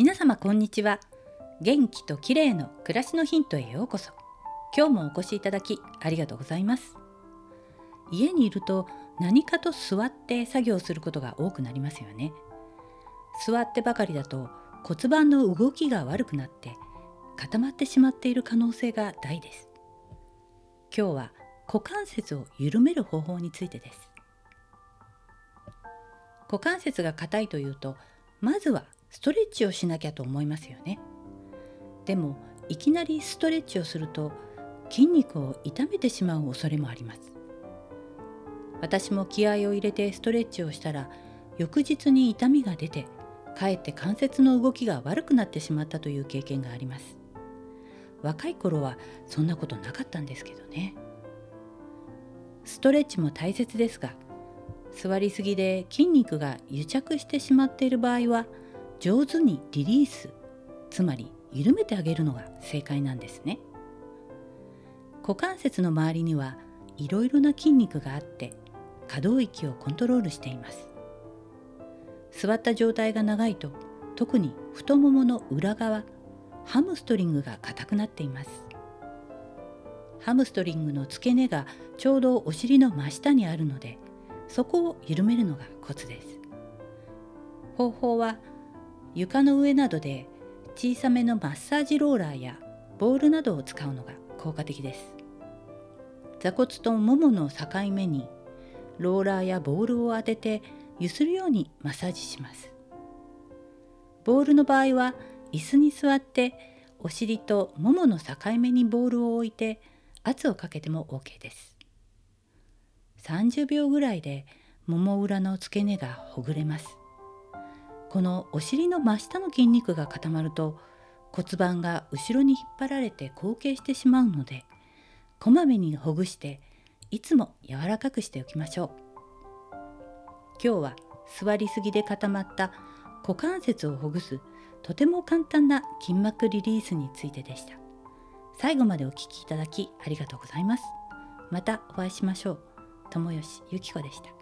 皆様こんにちは。元気と綺麗の暮らしのヒントへようこそ。今日もお越しいただきありがとうございます。家にいると何かと座って作業することが多くなりますよね。座ってばかりだと骨盤の動きが悪くなって固まってしまっている可能性が大です。今日は股関節を緩める方法についてです。股関節が硬いというとまずはストレッチをしなきゃと思いますよね。でもいきなりストレッチをすると筋肉を痛めてしまう恐れもあります。私も気合を入れてストレッチをしたら翌日に痛みが出てかえって関節の動きが悪くなってしまったという経験があります。若い頃はそんなことなかったんですけどね。ストレッチも大切ですが座りすぎで筋肉が癒着してしまっている場合は上手にリリース。つまり緩めてあげるのが正解なんですね。股関節の周りにはいろいろな筋肉があって可動域をコントロールしています。座った状態が長いと特に太ももの裏側ハムストリングが硬くなっています。ハムストリングの付け根がちょうどお尻の真下にあるのでそこを緩めるのがコツです。方法は床の上などで小さめのマッサージローラーやボールなどを使うのが効果的です。座骨とももの境目にローラーやボールを当てて揺するようにマッサージします。ボールの場合は椅子に座ってお尻とももの境目にボールを置いて圧をかけても OK です。30秒ぐらいでもも裏の付け根がほぐれます。このお尻の真下の筋肉が固まると骨盤が後ろに引っ張られて後傾してしまうのでこまめにほぐしていつも柔らかくしておきましょう。今日は座りすぎで固まった股関節をほぐすとても簡単な筋膜リリースについてでした。最後までお聴きいただきありがとうございます。またお会いしましょう。友吉ゆき子でした。